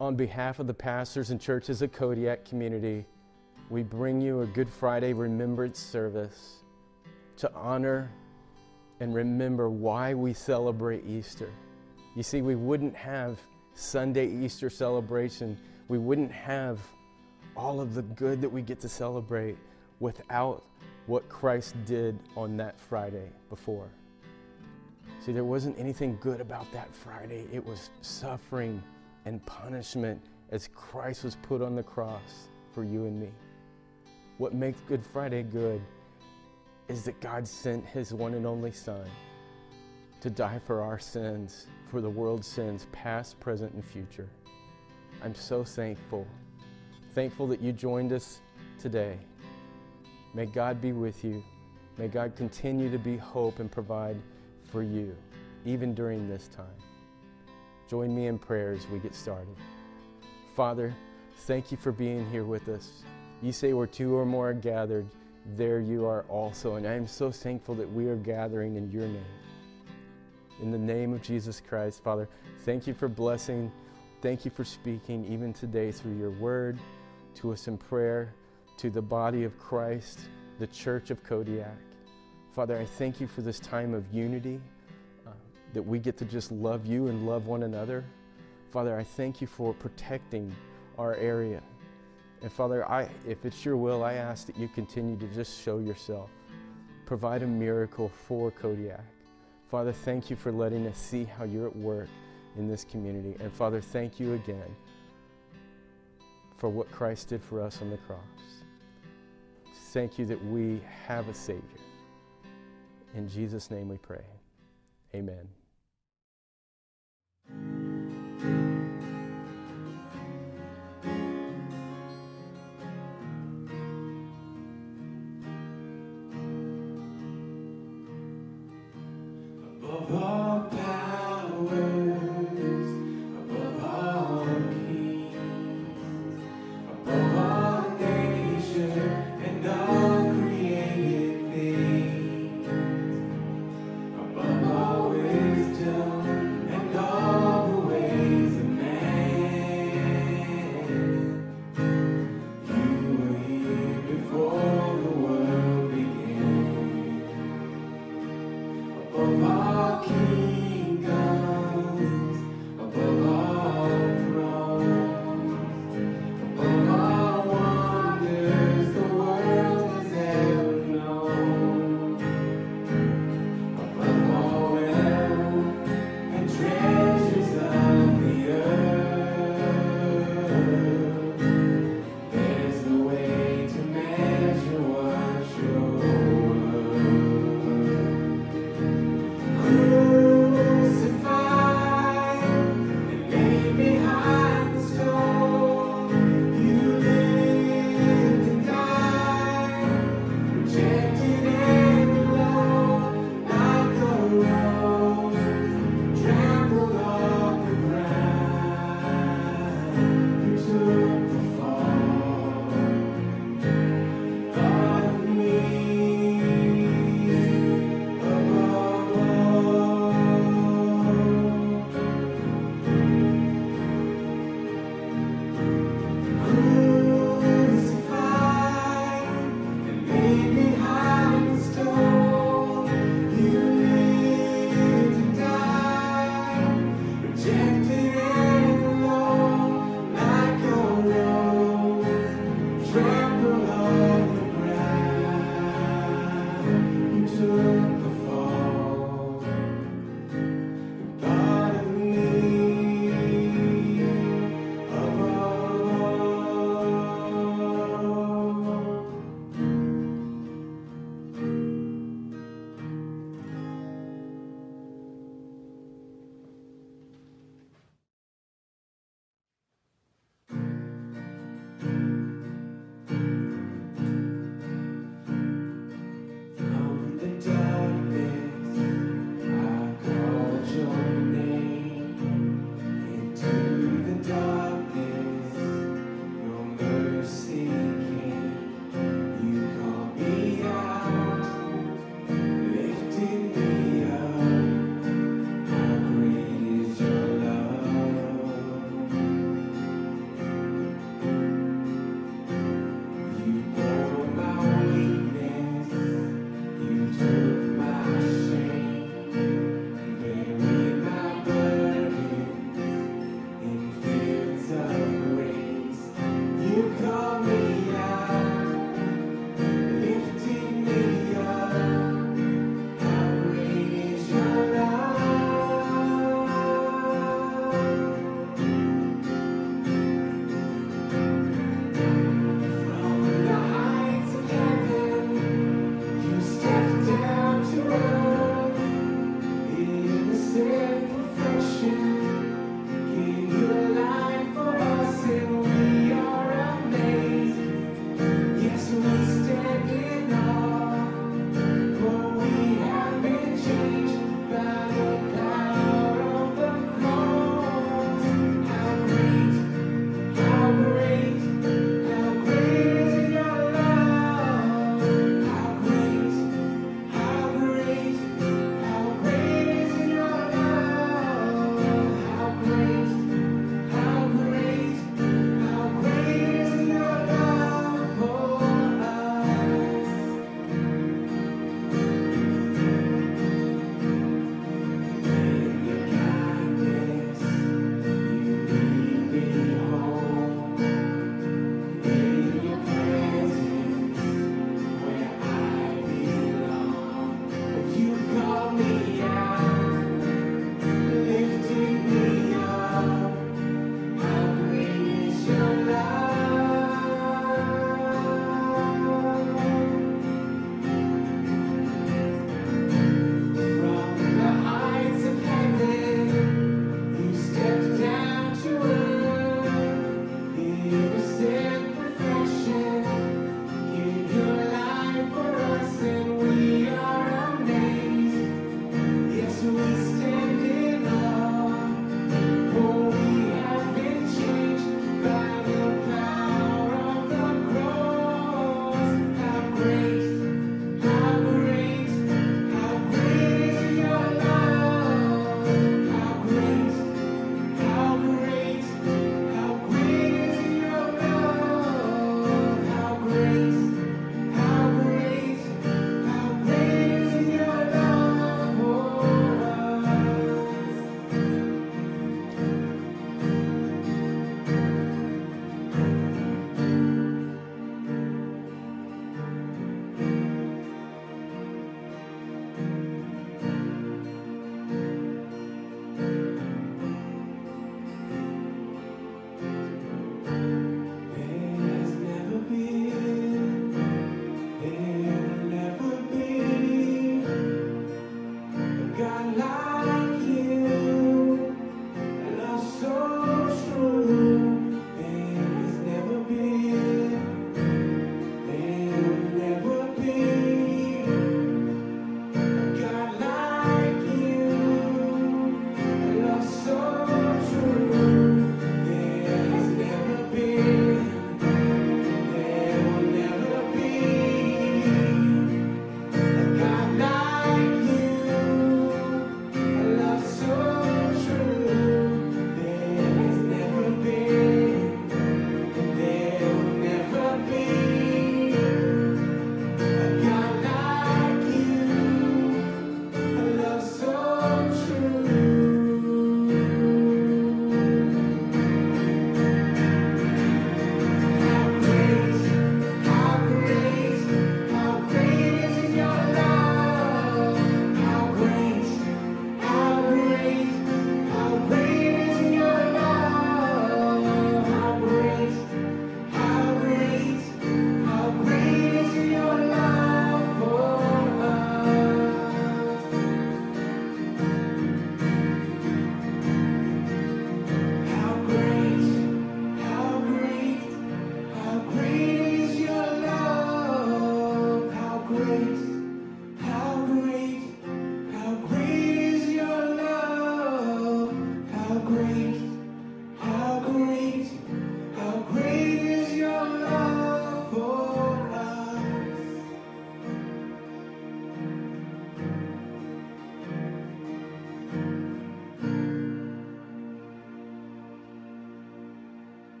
on behalf of the pastors and churches of Kodiak community, we bring you a Good Friday remembrance service to honor and remember why we celebrate Easter. You see, we wouldn't have Sunday Easter celebration, we wouldn't have all of the good that we get to celebrate without what Christ did on that Friday before. See, there wasn't anything good about that Friday, it was suffering and punishment as Christ was put on the cross for you and me. What makes Good Friday good is that God sent His one and only Son to die for our sins, for the world's sins, past, present, and future. I'm so thankful. Thankful that you joined us today. May God be with you. May God continue to be hope and provide for you, even during this time. Join me in prayer as we get started. Father, thank you for being here with us. You say where two or more are gathered, there you are also. And I am so thankful that we are gathering in your name. In the name of Jesus Christ, Father, thank you for blessing. Thank you for speaking even today through your word to us in prayer, to the body of Christ, the church of Kodiak. Father, I thank you for this time of unity, that we get to just love you and love one another. Father, I thank you for protecting our area. And Father, I, if it's your will, I ask that you continue to just show yourself. Provide a miracle for Kodiak. Father, thank you for letting us see how you're at work in this community. And Father, thank you again for what Christ did for us on the cross. Thank you that we have a Savior. In Jesus' name we pray. Amen.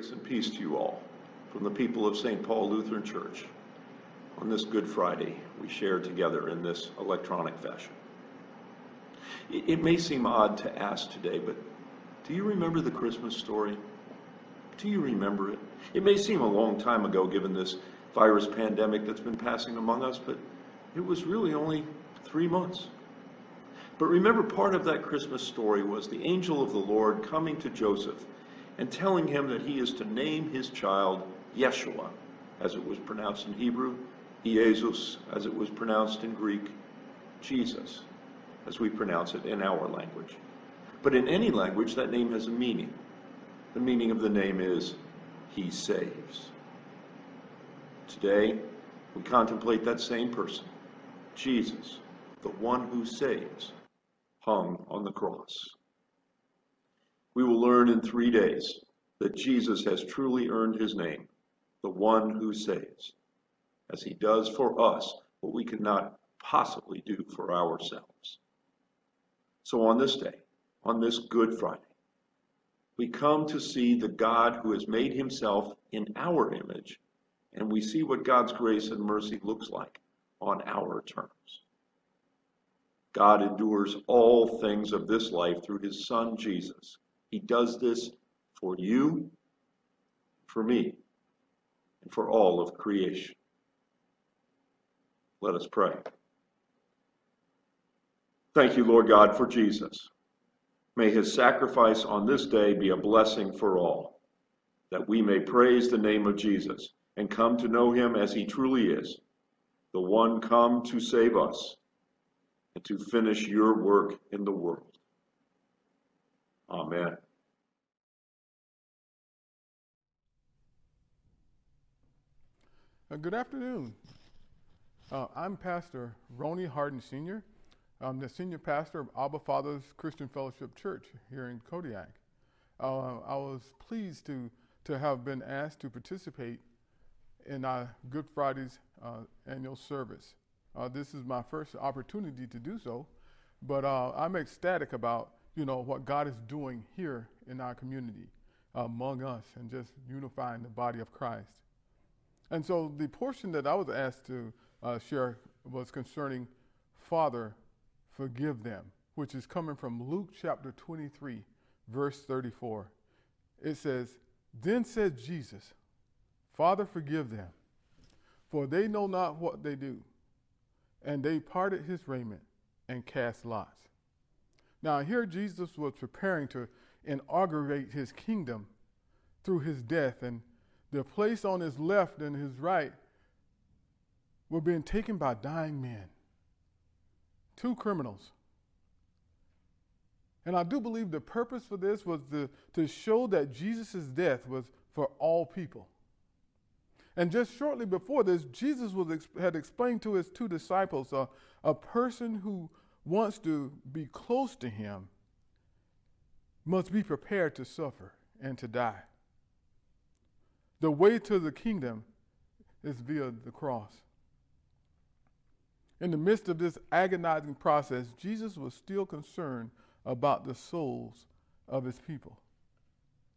Grace and peace to you all from the people of St. Paul Lutheran Church. On this Good Friday, we share together in this electronic fashion. It, it may seem odd to ask today, but do you remember the Christmas story? Do you remember it? It may seem a long time ago given this virus pandemic that's been passing among us, but it was really only three months. But remember, part of that Christmas story was the angel of the Lord coming to Joseph and telling him that he is to name his child Yeshua, as it was pronounced in Hebrew, Jesus, as it was pronounced in Greek, Jesus, as we pronounce it in our language. But in any language, that name has a meaning. The meaning of the name is He saves. Today, we contemplate that same person, Jesus, the one who saves, hung on the cross. We will learn in three days that Jesus has truly earned his name, the one who saves, as he does for us what we cannot possibly do for ourselves. So on this day, on this Good Friday, we come to see the God who has made himself in our image, and we see what God's grace and mercy looks like on our terms. God endures all things of this life through his Son, Jesus. He does this for you, for me, and for all of creation. Let us pray. Thank you, Lord God, for Jesus. May his sacrifice on this day be a blessing for all, that we may praise the name of Jesus and come to know him as he truly is, the one come to save us and to finish your work in the world. Amen. Uh, good afternoon. Uh, I'm Pastor Roni Harden Sr. I'm the senior pastor of Abba Father's Christian Fellowship Church here in Kodiak. Uh, I was pleased to, to have been asked to participate in our Good Friday's uh, annual service. Uh, this is my first opportunity to do so, but uh, I'm ecstatic about you know what God is doing here in our community among us and just unifying the body of Christ. And so the portion that I was asked to uh, share was concerning Father, forgive them, which is coming from Luke chapter 23, verse 34. It says, Then said Jesus, Father, forgive them, for they know not what they do. And they parted his raiment and cast lots. Now, here Jesus was preparing to inaugurate his kingdom through his death, and the place on his left and his right were being taken by dying men, two criminals. And I do believe the purpose for this was to, to show that Jesus' death was for all people. And just shortly before this, Jesus was, had explained to his two disciples uh, a person who wants to be close to him must be prepared to suffer and to die. The way to the kingdom is via the cross. In the midst of this agonizing process, Jesus was still concerned about the souls of his people.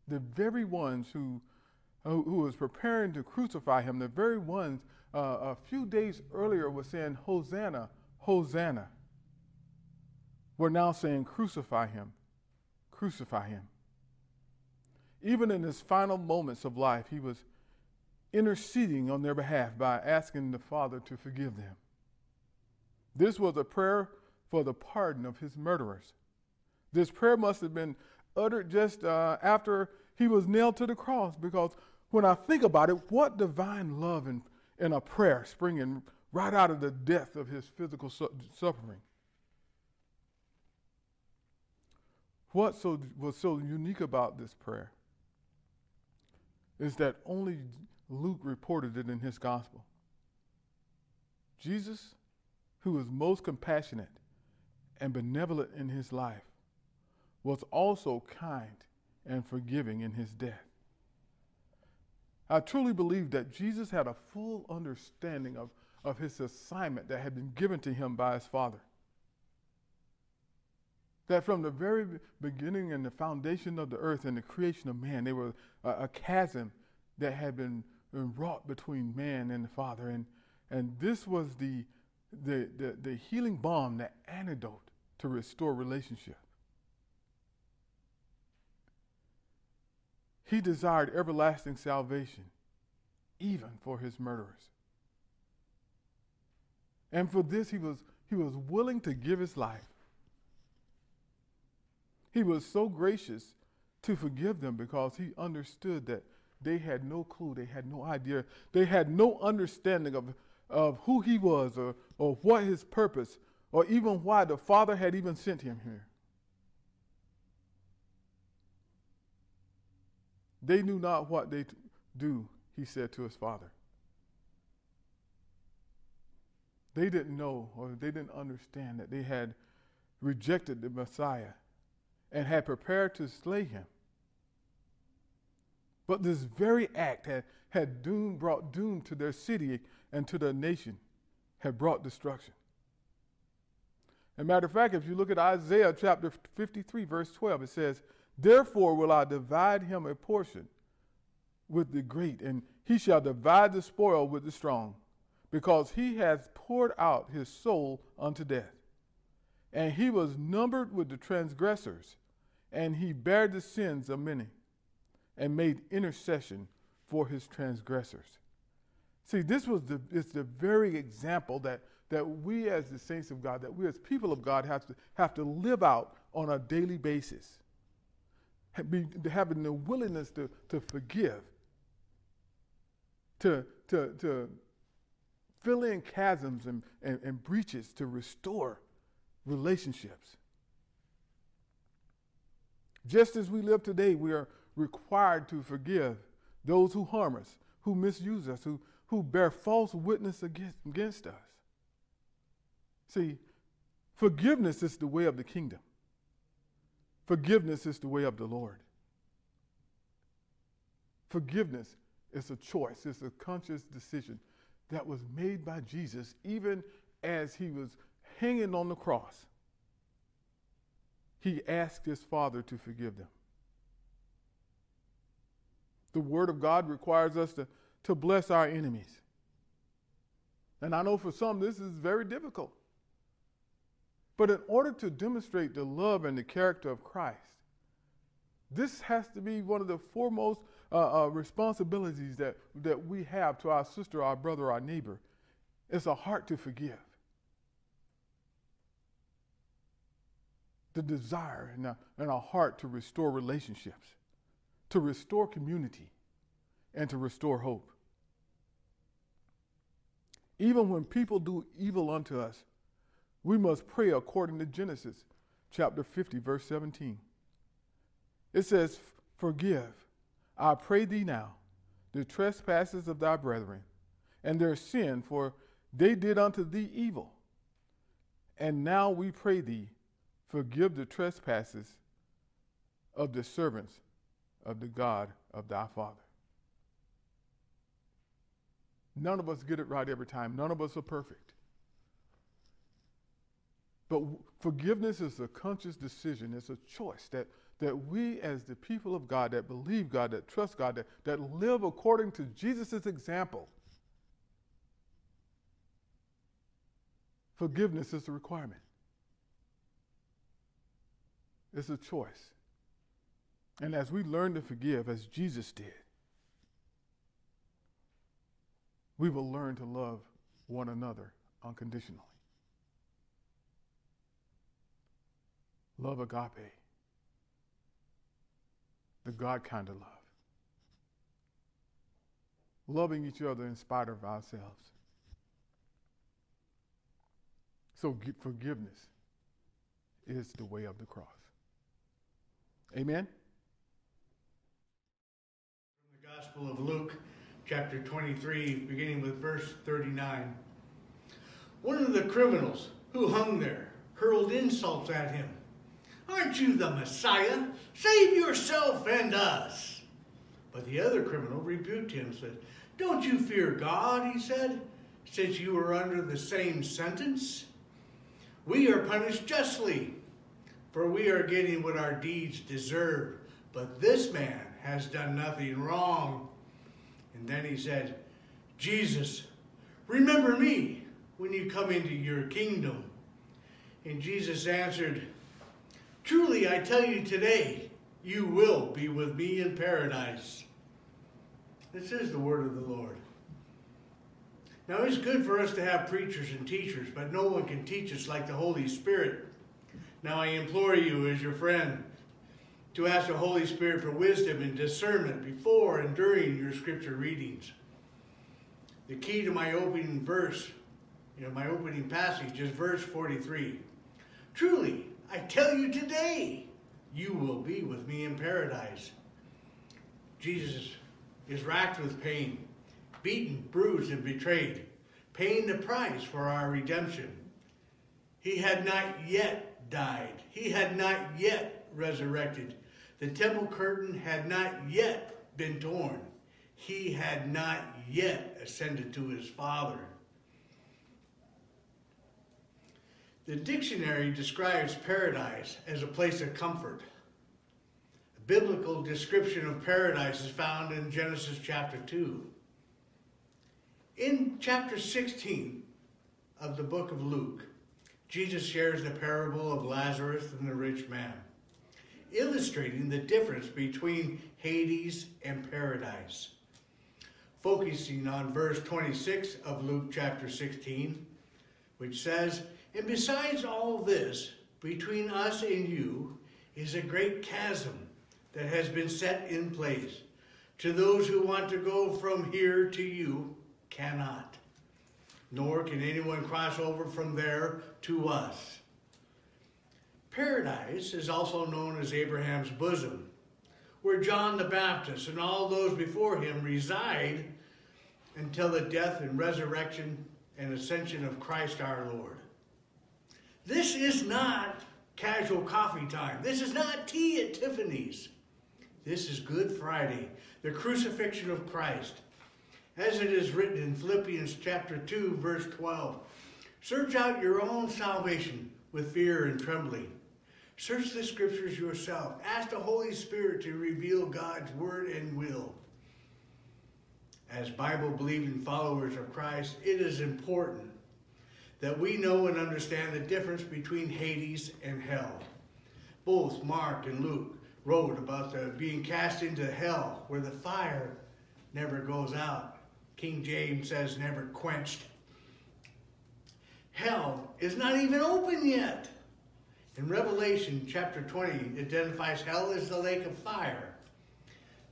The very ones who, who, was preparing to crucify him, the very ones uh, a few days earlier were saying, Hosanna, Hosanna, were now saying, Crucify him, crucify him. Even in his final moments of life, he was interceding on their behalf by asking the Father to forgive them. This was a prayer for the pardon of his murderers. This prayer must have been uttered just uh, after he was nailed to the cross, because when I think about it, what divine love in, in a prayer springing right out of the death of his physical su- suffering. What so, was so unique about this prayer? is that only Luke reported it in his gospel. Jesus, who was most compassionate and benevolent in his life, was also kind and forgiving in his death. I truly believe that Jesus had a full understanding of, of his assignment that had been given to him by his Father. That from the very beginning and the foundation of the earth and the creation of man, there was a, a chasm that had been, wrought between man and the Father. And, and this was the, the, the, the healing balm, the antidote to restore relationship. He desired everlasting salvation, even for his murderers. And for this, he was, he was willing to give his life. He was so gracious to forgive them because he understood that they had no clue, they had no idea, they had no understanding of, of who he was or, or what his purpose, or even why the Father had even sent him here. They knew not what they do, he said to his father. They didn't know or they didn't understand that they had rejected the Messiah and had prepared to slay him. But this very act had, had doom, brought doom to their city and to their nation, had brought destruction. As a matter of fact, if you look at Isaiah chapter 53, verse 12, it says, Therefore will I divide him a portion with the great, and he shall divide the spoil with the strong, because he has poured out his soul unto death. And he was numbered with the transgressors, and he bare the sins of many, and made intercession for his transgressors. See, this was the, it's the very example that, that we as the saints of God, that we as people of God have to, have to live out on a daily basis having the willingness to, to forgive, to, to, to fill in chasms and, and, and breaches, to restore relationships. Just as we live today, we are required to forgive those who harm us, who misuse us, who, who bear false witness against, against us. See, forgiveness is the way of the kingdom. Forgiveness is the way of the Lord. Forgiveness is a choice, it's a conscious decision that was made by Jesus even as he was hanging on the cross. He asked his Father to forgive them. The Word of God requires us to, to bless our enemies. And I know for some this is very difficult. But in order to demonstrate the love and the character of Christ, this has to be one of the foremost uh, uh, responsibilities that, that we have to our sister, our brother, our neighbor. It's a heart to forgive. The desire in our, and a heart to restore relationships, to restore community, and to restore hope. Even when people do evil unto us, we must pray according to Genesis chapter 50, verse 17. It says, Forgive, I pray thee now, the trespasses of thy brethren, and their sin, for they did unto thee evil. And now we pray thee, forgive the trespasses of the servants of the God of thy Father. None of us get it right every time. None of us are perfect. But forgiveness is a conscious decision, it's a choice that, that we, as the people of God, that believe God, that trust God, that, that live according to Jesus' example, forgiveness is a requirement. It's a choice. And as we learn to forgive, as Jesus did, we will learn to love one another unconditionally. Love agape. The God kind of love. Loving each other in spite of ourselves. So forgiveness is the way of the cross. Amen? From the Gospel of Luke, chapter 23, beginning with verse 39. One of the criminals who hung there hurled insults at him. Aren't you the Messiah? Save yourself and us. But the other criminal rebuked him and said, Don't you fear God, he said, since you are under the same sentence? We are punished justly, for we are getting what our deeds deserve. But this man has done nothing wrong. And then he said, Jesus, remember me when you come into your kingdom. And Jesus answered, Truly I tell you today, you will be with me in paradise. This is the word of the Lord. Now, it's good for us to have preachers and teachers, but no one can teach us like the Holy Spirit. Now, I implore you, as your friend, to ask the Holy Spirit for wisdom and discernment before and during your scripture readings. The key to my opening verse, you know, my opening passage is verse 43. Truly, I tell you today, you will be with me in paradise. Jesus is racked with pain, beaten, bruised, and betrayed, paying the price for our redemption. He had not yet died. He had not yet resurrected. The temple curtain had not yet been torn. He had not yet ascended to his Father. The dictionary describes paradise as a place of comfort. A biblical description of paradise is found in Genesis chapter 2. In chapter 16 of the book of Luke, Jesus shares the parable of Lazarus and the rich man, illustrating the difference between Hades and paradise. Focusing on verse 26 of Luke chapter 16, which says, And besides all this, between us and you is a great chasm that has been set in place. To those who want to go from here to you, cannot nor can anyone cross over from there to us. Paradise is also known as Abraham's bosom, where John the Baptist and all those before him reside until the death and resurrection and ascension of Christ our Lord. This is not casual coffee time. This is not tea at Tiffany's. This is Good Friday, the crucifixion of Christ. As it is written in Philippians chapter 2, verse 12 Search out your own salvation with fear and trembling. Search the scriptures yourself. Ask the Holy Spirit to reveal God's word and will. As Bible believing followers of Christ, it is important that we know and understand the difference between Hades and hell. Both Mark and Luke wrote about the being cast into hell where the fire never goes out. King James says never quenched. Hell is not even open yet. In Revelation chapter 20, it identifies hell as the lake of fire.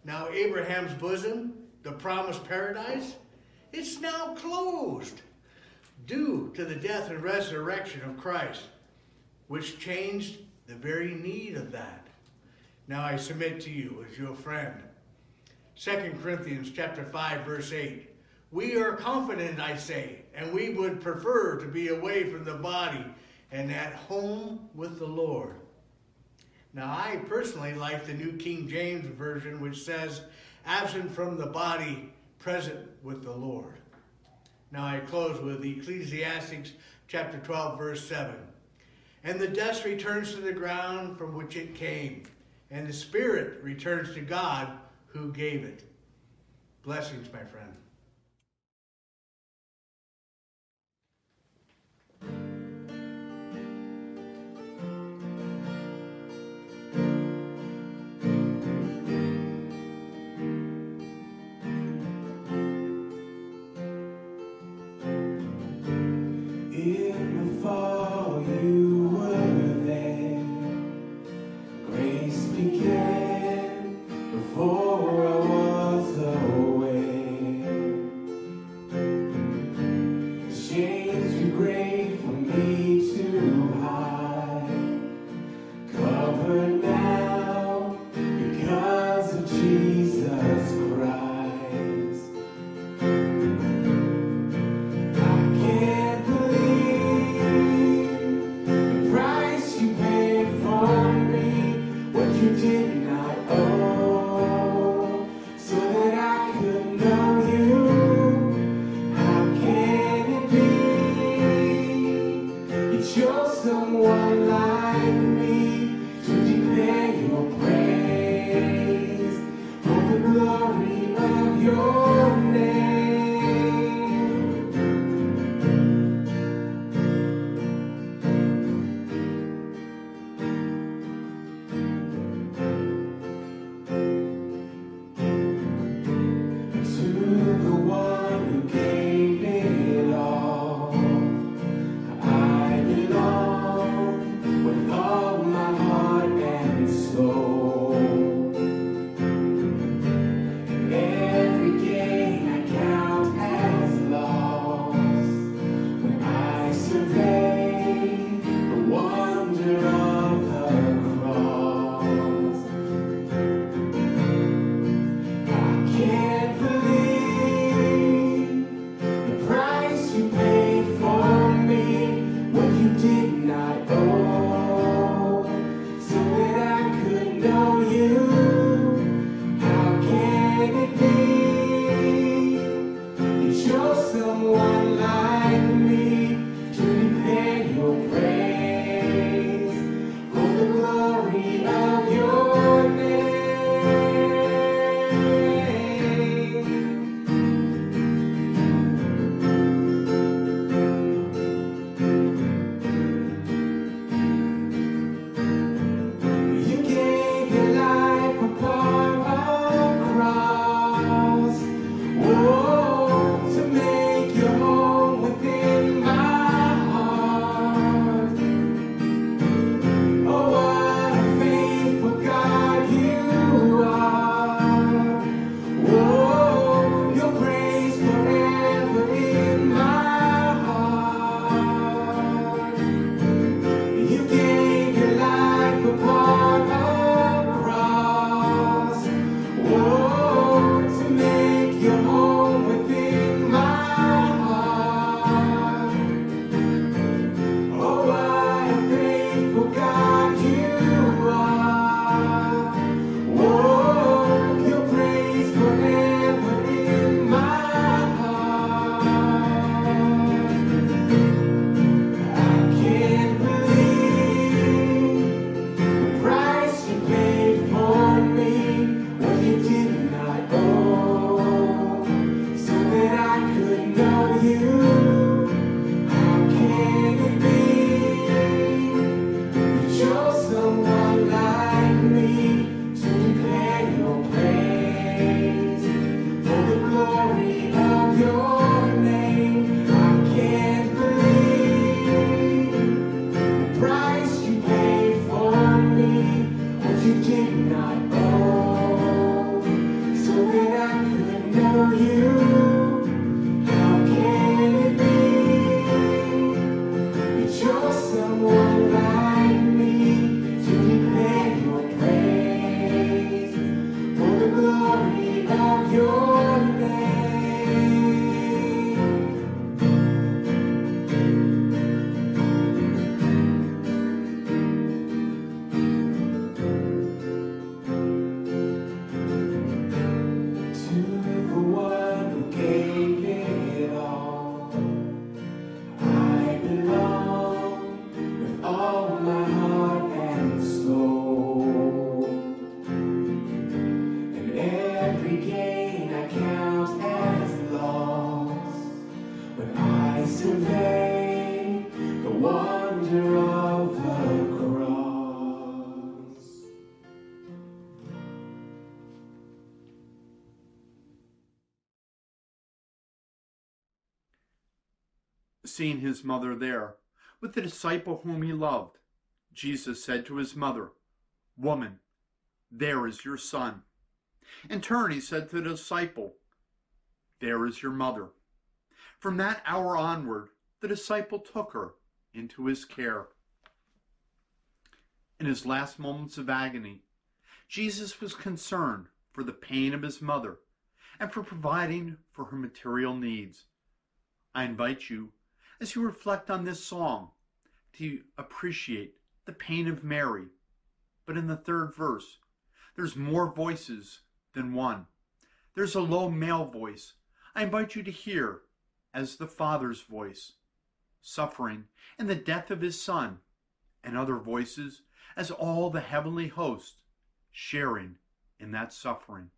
Now, Abraham's bosom, the promised paradise, it's now closed due to the death and resurrection of Christ, which changed the very need of that. Now I submit to you as your friend. 2 Corinthians chapter 5 verse 8. We are confident, I say, and we would prefer to be away from the body and at home with the Lord. Now, I personally like the New King James Version, which says, absent from the body, present with the Lord. Now, I close with Ecclesiastes chapter 12, verse 7. And the dust returns to the ground from which it came, and the spirit returns to God who gave it. Blessings, my friend. Seeing his mother there, with the disciple whom he loved, Jesus said to his mother, Woman, there is your son. In turn, he said to the disciple, There is your mother. From that hour onward, the disciple took her into his care. In his last moments of agony, Jesus was concerned for the pain of his mother and for providing for her material needs. I invite you, as you reflect on this song, to appreciate the pain of Mary. But in the third verse, there's more voices than one. There's a low male voice I invite you to hear as the Father's voice, suffering in the death of his Son, and other voices as all the heavenly host sharing in that suffering.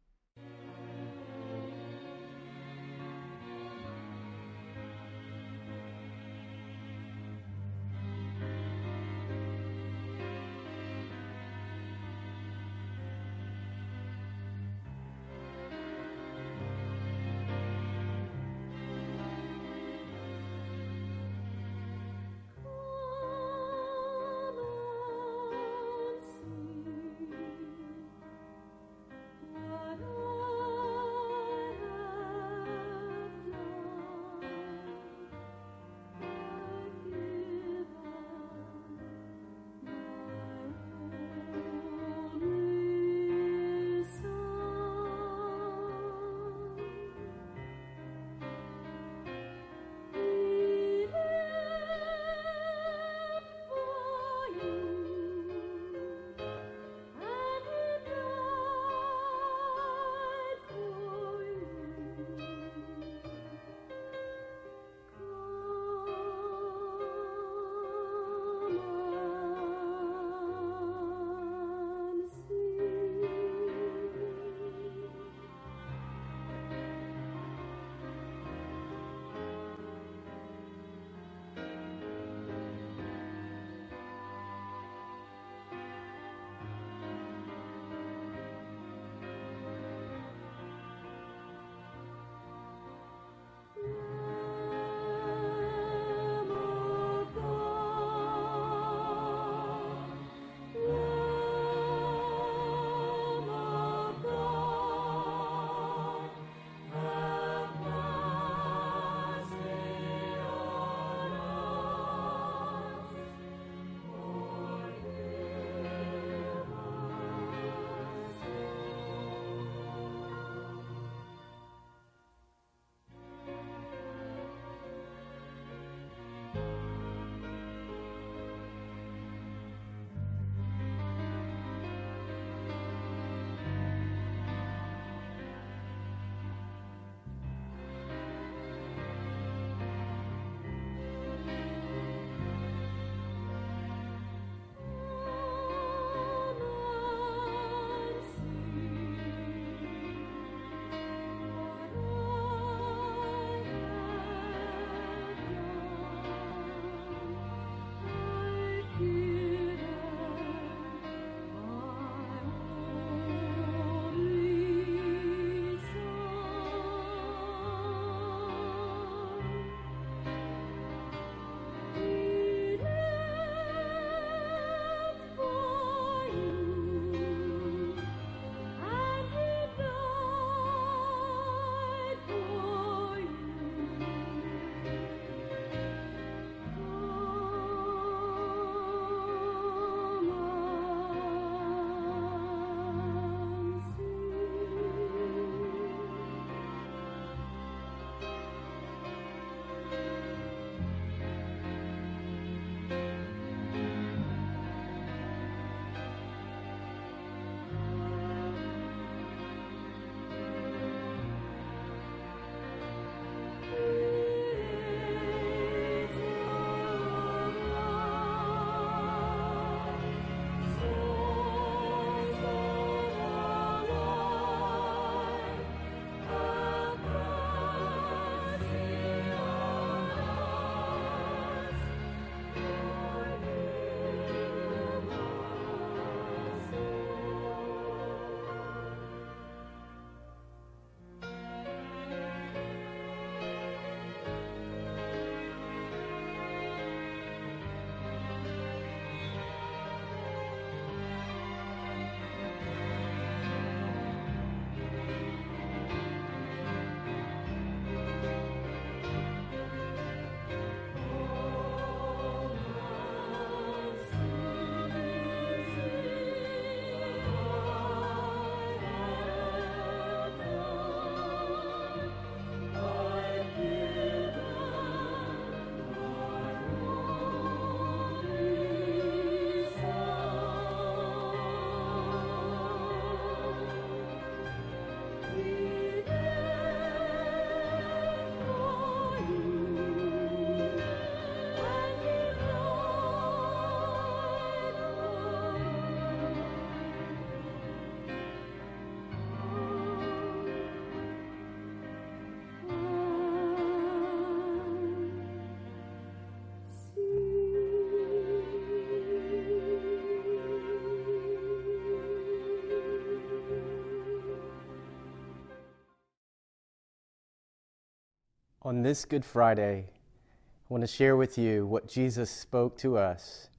On this Good Friday, I want to share with you what Jesus spoke to us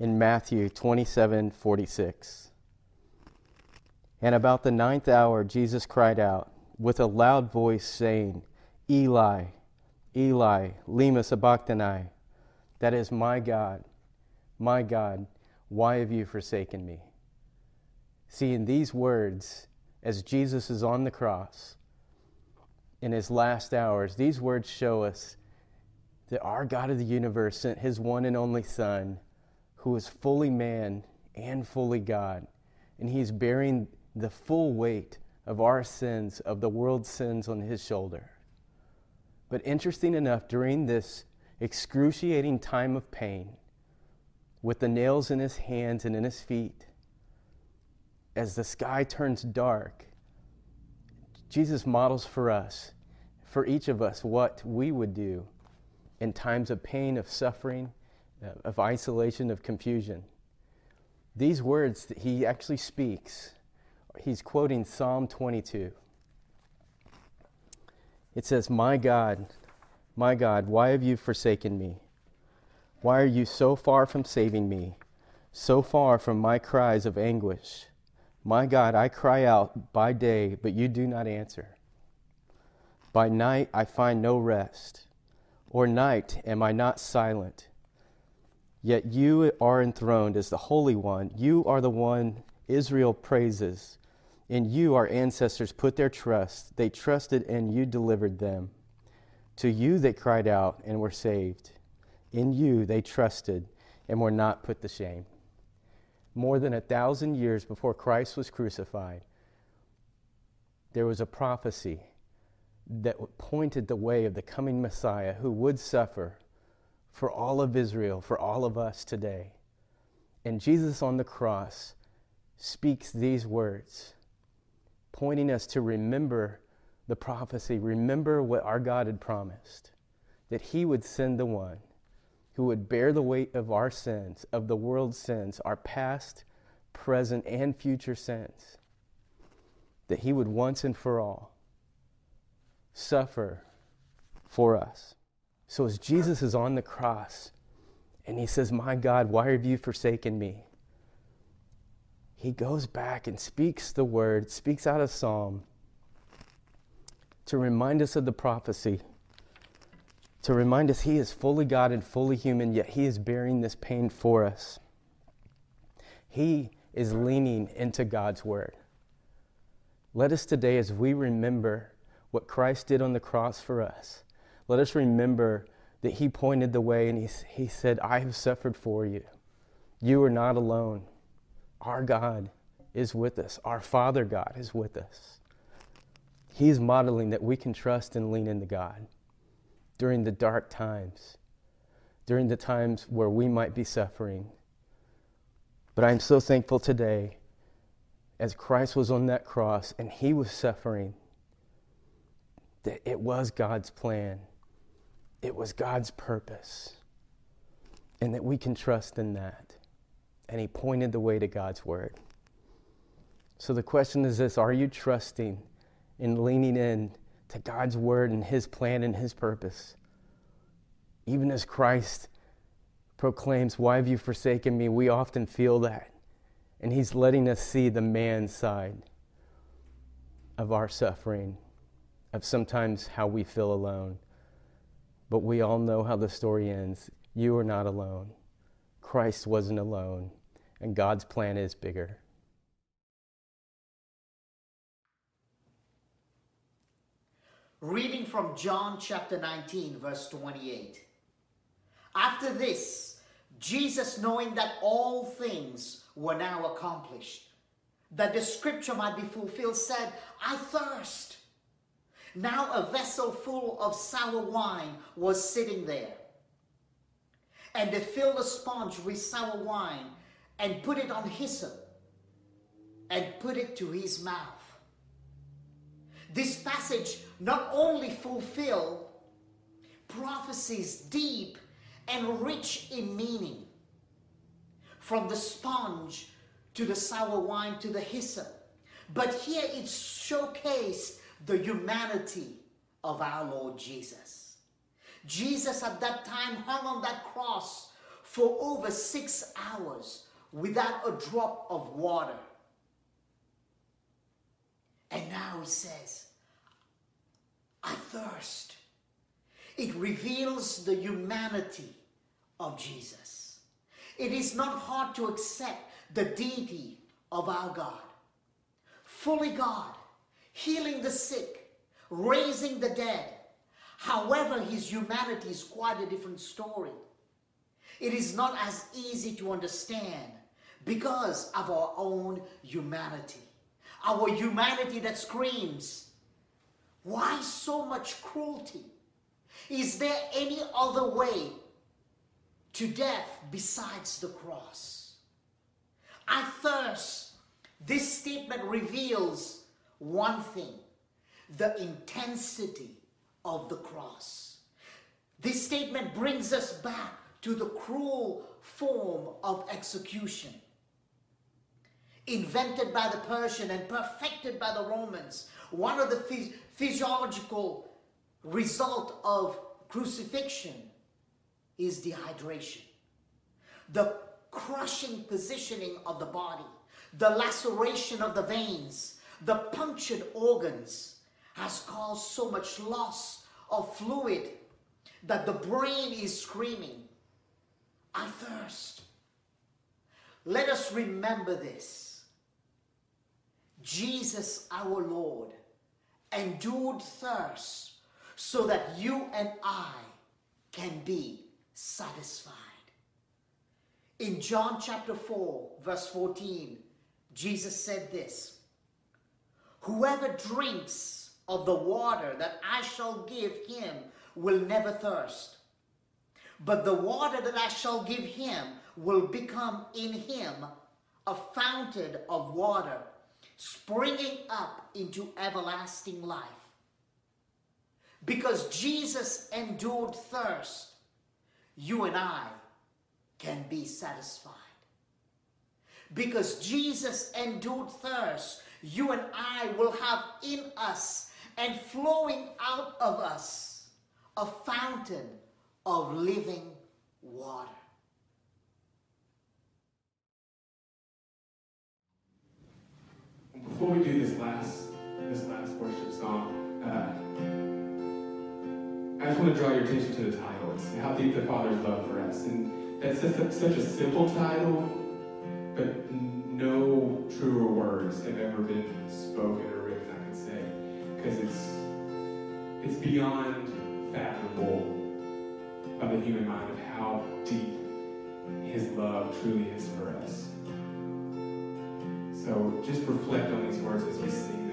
in Matthew 27 46. And about the ninth hour, Jesus cried out with a loud voice, saying, Eli, Eli, lema sabachthani, that is, my God, my God, why have you forsaken me? See, in these words, as Jesus is on the cross, in his last hours, these words show us that our God of the universe sent his one and only Son, who is fully man and fully God, and he's bearing the full weight of our sins, of the world's sins on his shoulder. But interesting enough, during this excruciating time of pain, with the nails in his hands and in his feet, as the sky turns dark, Jesus models for us, for each of us, what we would do in times of pain, of suffering, uh, of isolation, of confusion. These words that he actually speaks, he's quoting Psalm 22. It says, My God, my God, why have you forsaken me? Why are you so far from saving me, so far from my cries of anguish? My God, I cry out by day, but you do not answer. By night I find no rest, or night am I not silent. Yet you are enthroned as the Holy One. You are the one Israel praises. In you our ancestors put their trust. They trusted and you delivered them. To you they cried out and were saved. In you they trusted and were not put to shame. More than a thousand years before Christ was crucified, there was a prophecy that pointed the way of the coming Messiah who would suffer for all of Israel, for all of us today. And Jesus on the cross speaks these words, pointing us to remember the prophecy, remember what our God had promised that He would send the one who would bear the weight of our sins, of the world's sins, our past, present, and future sins, that He would once and for all suffer for us. So as Jesus is on the cross and he says, My God, why have you forsaken me? He goes back and speaks the word, speaks out a psalm to remind us of the prophecy, to remind us he is fully God and fully human, yet he is bearing this pain for us. He is leaning into God's word. Let us today, as we remember what Christ did on the cross for us, let us remember that He pointed the way and He, he said, I have suffered for you. You are not alone. Our God is with us, our Father God is with us. He's modeling that we can trust and lean into God during the dark times, during the times where we might be suffering. But I'm so thankful today as Christ was on that cross and he was suffering that it was God's plan, it was God's purpose, and that we can trust in that. And He pointed the way to God's Word. So the question is this Are you trusting and leaning in to God's Word and His plan and His purpose? Even as Christ proclaims, Why have you forsaken me? We often feel that. And He's letting us see the man side of our suffering of sometimes how we feel alone. But we all know how the story ends. You are not alone. Christ wasn't alone, and God's plan is bigger. Reading from John chapter 19, verse 28. After this, Jesus, knowing that all things were now accomplished, that the scripture might be fulfilled, said, I thirst. Now a vessel full of sour wine was sitting there. And they filled a sponge with sour wine and put it on hyssop and put it to his mouth. This passage not only fulfill prophecies deep and rich in meaning, from the sponge to the sour wine to the hyssop, but here it showcased the humanity of our Lord Jesus. Jesus at that time hung on that cross for over six hours without a drop of water. And now he says, I thirst. It reveals the humanity of Jesus. It is not hard to accept the deity of our God. Fully God, healing the sick, raising the dead. However, his humanity is quite a different story. It is not as easy to understand because of our own humanity. Our humanity that screams, Why so much cruelty? Is there any other way to death besides the cross? I thirst. This statement reveals one thing the intensity of the cross. This statement brings us back to the cruel form of execution invented by the Persian and perfected by the Romans. One of the phys- physiological result of crucifixion is dehydration. The crushing positioning of the body, the laceration of the veins, the punctured organs has caused so much loss of fluid that the brain is screaming, I thirst. Let us remember this. Jesus our Lord endured thirst so that you and I can be satisfied. In John chapter 4, verse 14, Jesus said this Whoever drinks of the water that I shall give him will never thirst. But the water that I shall give him will become in him a fountain of water springing up into everlasting life. Because Jesus endured thirst, you and I can be satisfied. Because Jesus endured thirst, you and I will have in us and flowing out of us a fountain of living water. Before we do this last this last worship song, uh, I just want to draw your attention to the title. It's how deep the Father's love for us, and that's such a, such a simple title, but no truer words have ever been spoken or written. I could say because it's it's beyond fathomable of the human mind of how deep His love truly is for us. So just reflect on these words as we sing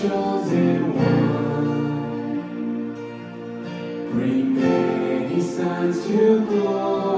chosen one bring many sons to glory.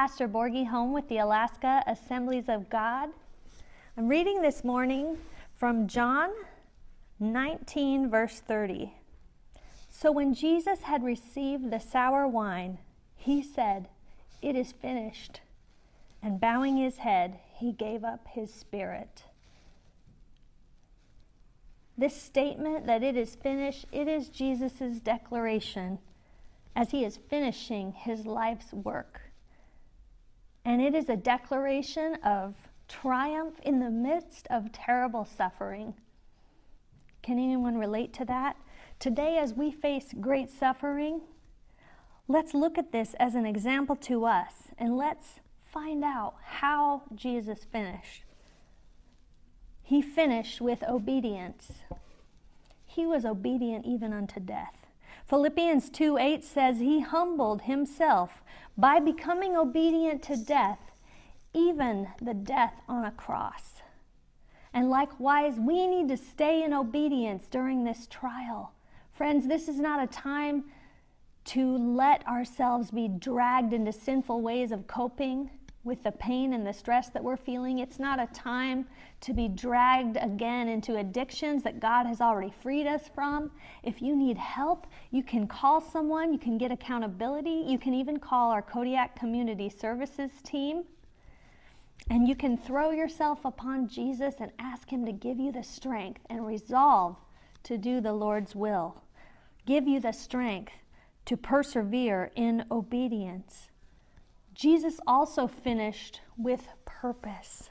Pastor Borgie Home with the Alaska Assemblies of God. I'm reading this morning from John 19, verse 30. So when Jesus had received the sour wine, he said, It is finished. And bowing his head, he gave up his spirit. This statement that it is finished, it is Jesus' declaration as he is finishing his life's work. And it is a declaration of triumph in the midst of terrible suffering. Can anyone relate to that? Today, as we face great suffering, let's look at this as an example to us and let's find out how Jesus finished. He finished with obedience. He was obedient even unto death. Philippians 2 8 says, He humbled himself by becoming obedient to death, even the death on a cross. And likewise, we need to stay in obedience during this trial. Friends, this is not a time to let ourselves be dragged into sinful ways of coping with the pain and the stress that we're feeling. It's not a time to be dragged again into addictions that God has already freed us from. If you need help, you can call someone, you can get accountability, you can even call our Kodiak Community Services team. And you can throw yourself upon Jesus and ask Him to give you the strength and resolve to do the Lord's will. Give you the strength to persevere in obedience. Jesus also finished with purpose.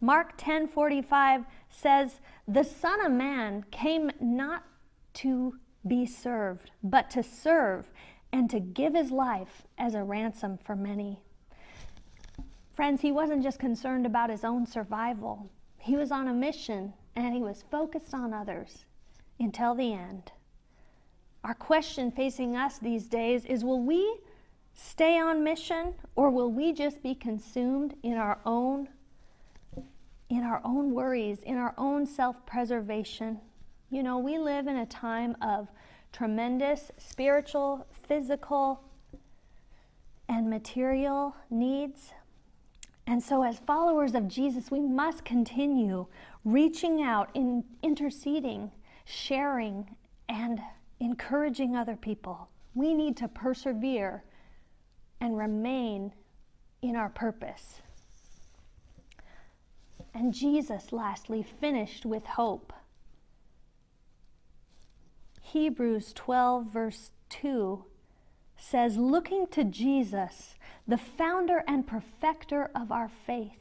Mark 10:45 says, "The Son of Man came not to be served, but to serve and to give his life as a ransom for many." Friends, he wasn't just concerned about his own survival. He was on a mission and he was focused on others until the end. Our question facing us these days is will we stay on mission or will we just be consumed in our own in our own worries, in our own self-preservation? You know, we live in a time of tremendous spiritual, physical, and material needs. And so, as followers of Jesus, we must continue reaching out, in interceding, sharing, and encouraging other people. We need to persevere and remain in our purpose. And Jesus, lastly, finished with hope. Hebrews 12, verse 2 says, Looking to Jesus, the founder and perfecter of our faith,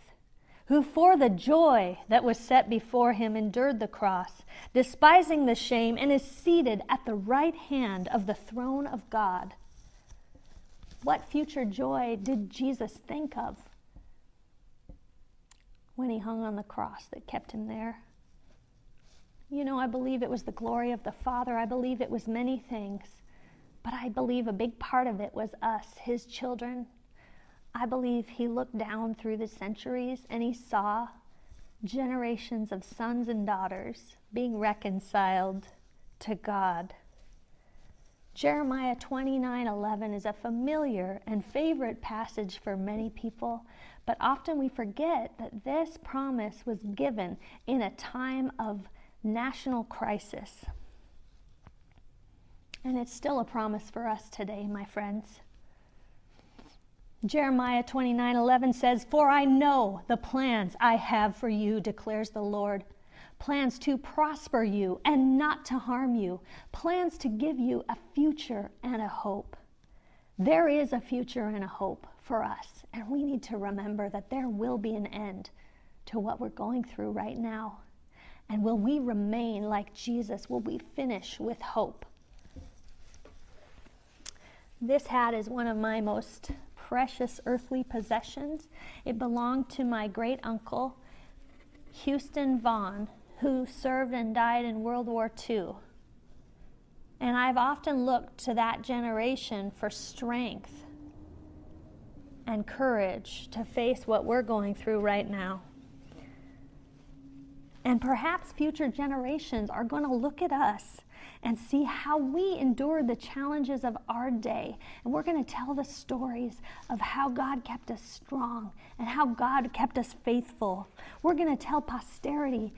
who for the joy that was set before him endured the cross, despising the shame, and is seated at the right hand of the throne of God. What future joy did Jesus think of when he hung on the cross that kept him there? You know, I believe it was the glory of the Father. I believe it was many things. But I believe a big part of it was us, his children. I believe he looked down through the centuries and he saw generations of sons and daughters being reconciled to God. Jeremiah 29:11 is a familiar and favorite passage for many people, but often we forget that this promise was given in a time of national crisis. And it's still a promise for us today, my friends. Jeremiah 29:11 says, "For I know the plans I have for you," declares the Lord. Plans to prosper you and not to harm you, plans to give you a future and a hope. There is a future and a hope for us, and we need to remember that there will be an end to what we're going through right now. And will we remain like Jesus? Will we finish with hope? This hat is one of my most precious earthly possessions. It belonged to my great uncle, Houston Vaughn, who served and died in World War II. And I've often looked to that generation for strength and courage to face what we're going through right now. And perhaps future generations are going to look at us and see how we endured the challenges of our day. And we're going to tell the stories of how God kept us strong and how God kept us faithful. We're going to tell posterity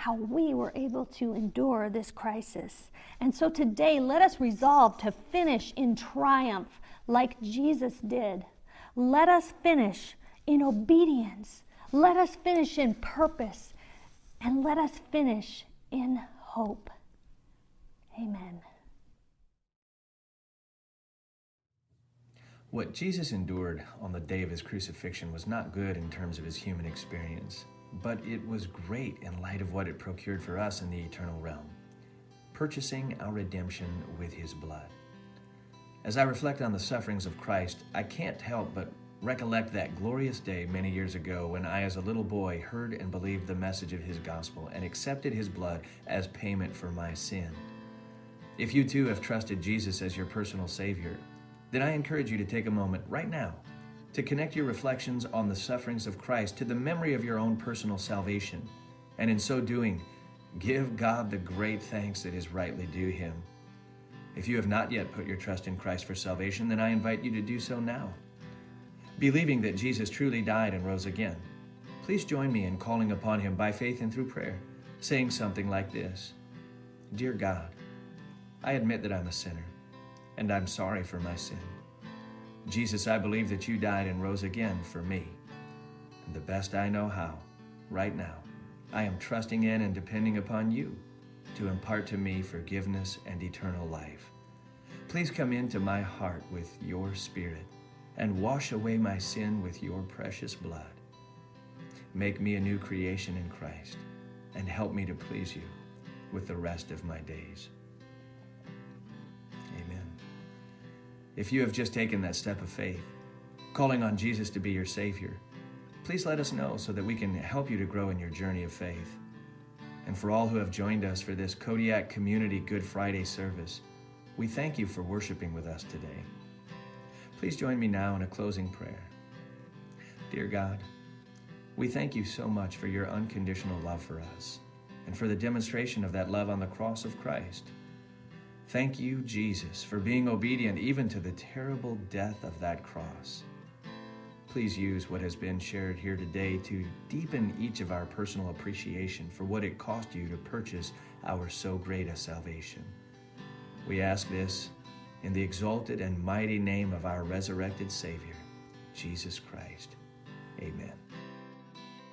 how we were able to endure this crisis. And so today, let us resolve to finish in triumph like Jesus did. Let us finish in obedience. Let us finish in purpose. And let us finish in hope. Amen. What Jesus endured on the day of his crucifixion was not good in terms of his human experience, but it was great in light of what it procured for us in the eternal realm, purchasing our redemption with his blood. As I reflect on the sufferings of Christ, I can't help but recollect that glorious day many years ago when I, as a little boy, heard and believed the message of his gospel and accepted his blood as payment for my sin. If you too have trusted Jesus as your personal Savior, then I encourage you to take a moment right now to connect your reflections on the sufferings of Christ to the memory of your own personal salvation, and in so doing, give God the great thanks that is rightly due Him. If you have not yet put your trust in Christ for salvation, then I invite you to do so now. Believing that Jesus truly died and rose again, please join me in calling upon Him by faith and through prayer, saying something like this Dear God, I admit that I'm a sinner, and I'm sorry for my sin. Jesus, I believe that you died and rose again for me. And the best I know how, right now, I am trusting in and depending upon you to impart to me forgiveness and eternal life. Please come into my heart with your Spirit and wash away my sin with your precious blood. Make me a new creation in Christ and help me to please you with the rest of my days. If you have just taken that step of faith, calling on Jesus to be your Savior, please let us know so that we can help you to grow in your journey of faith. And for all who have joined us for this Kodiak Community Good Friday service, we thank you for worshiping with us today. Please join me now in a closing prayer. Dear God, we thank you so much for your unconditional love for us and for the demonstration of that love on the cross of Christ. Thank you, Jesus, for being obedient even to the terrible death of that cross. Please use what has been shared here today to deepen each of our personal appreciation for what it cost you to purchase our so great a salvation. We ask this in the exalted and mighty name of our resurrected Savior, Jesus Christ. Amen.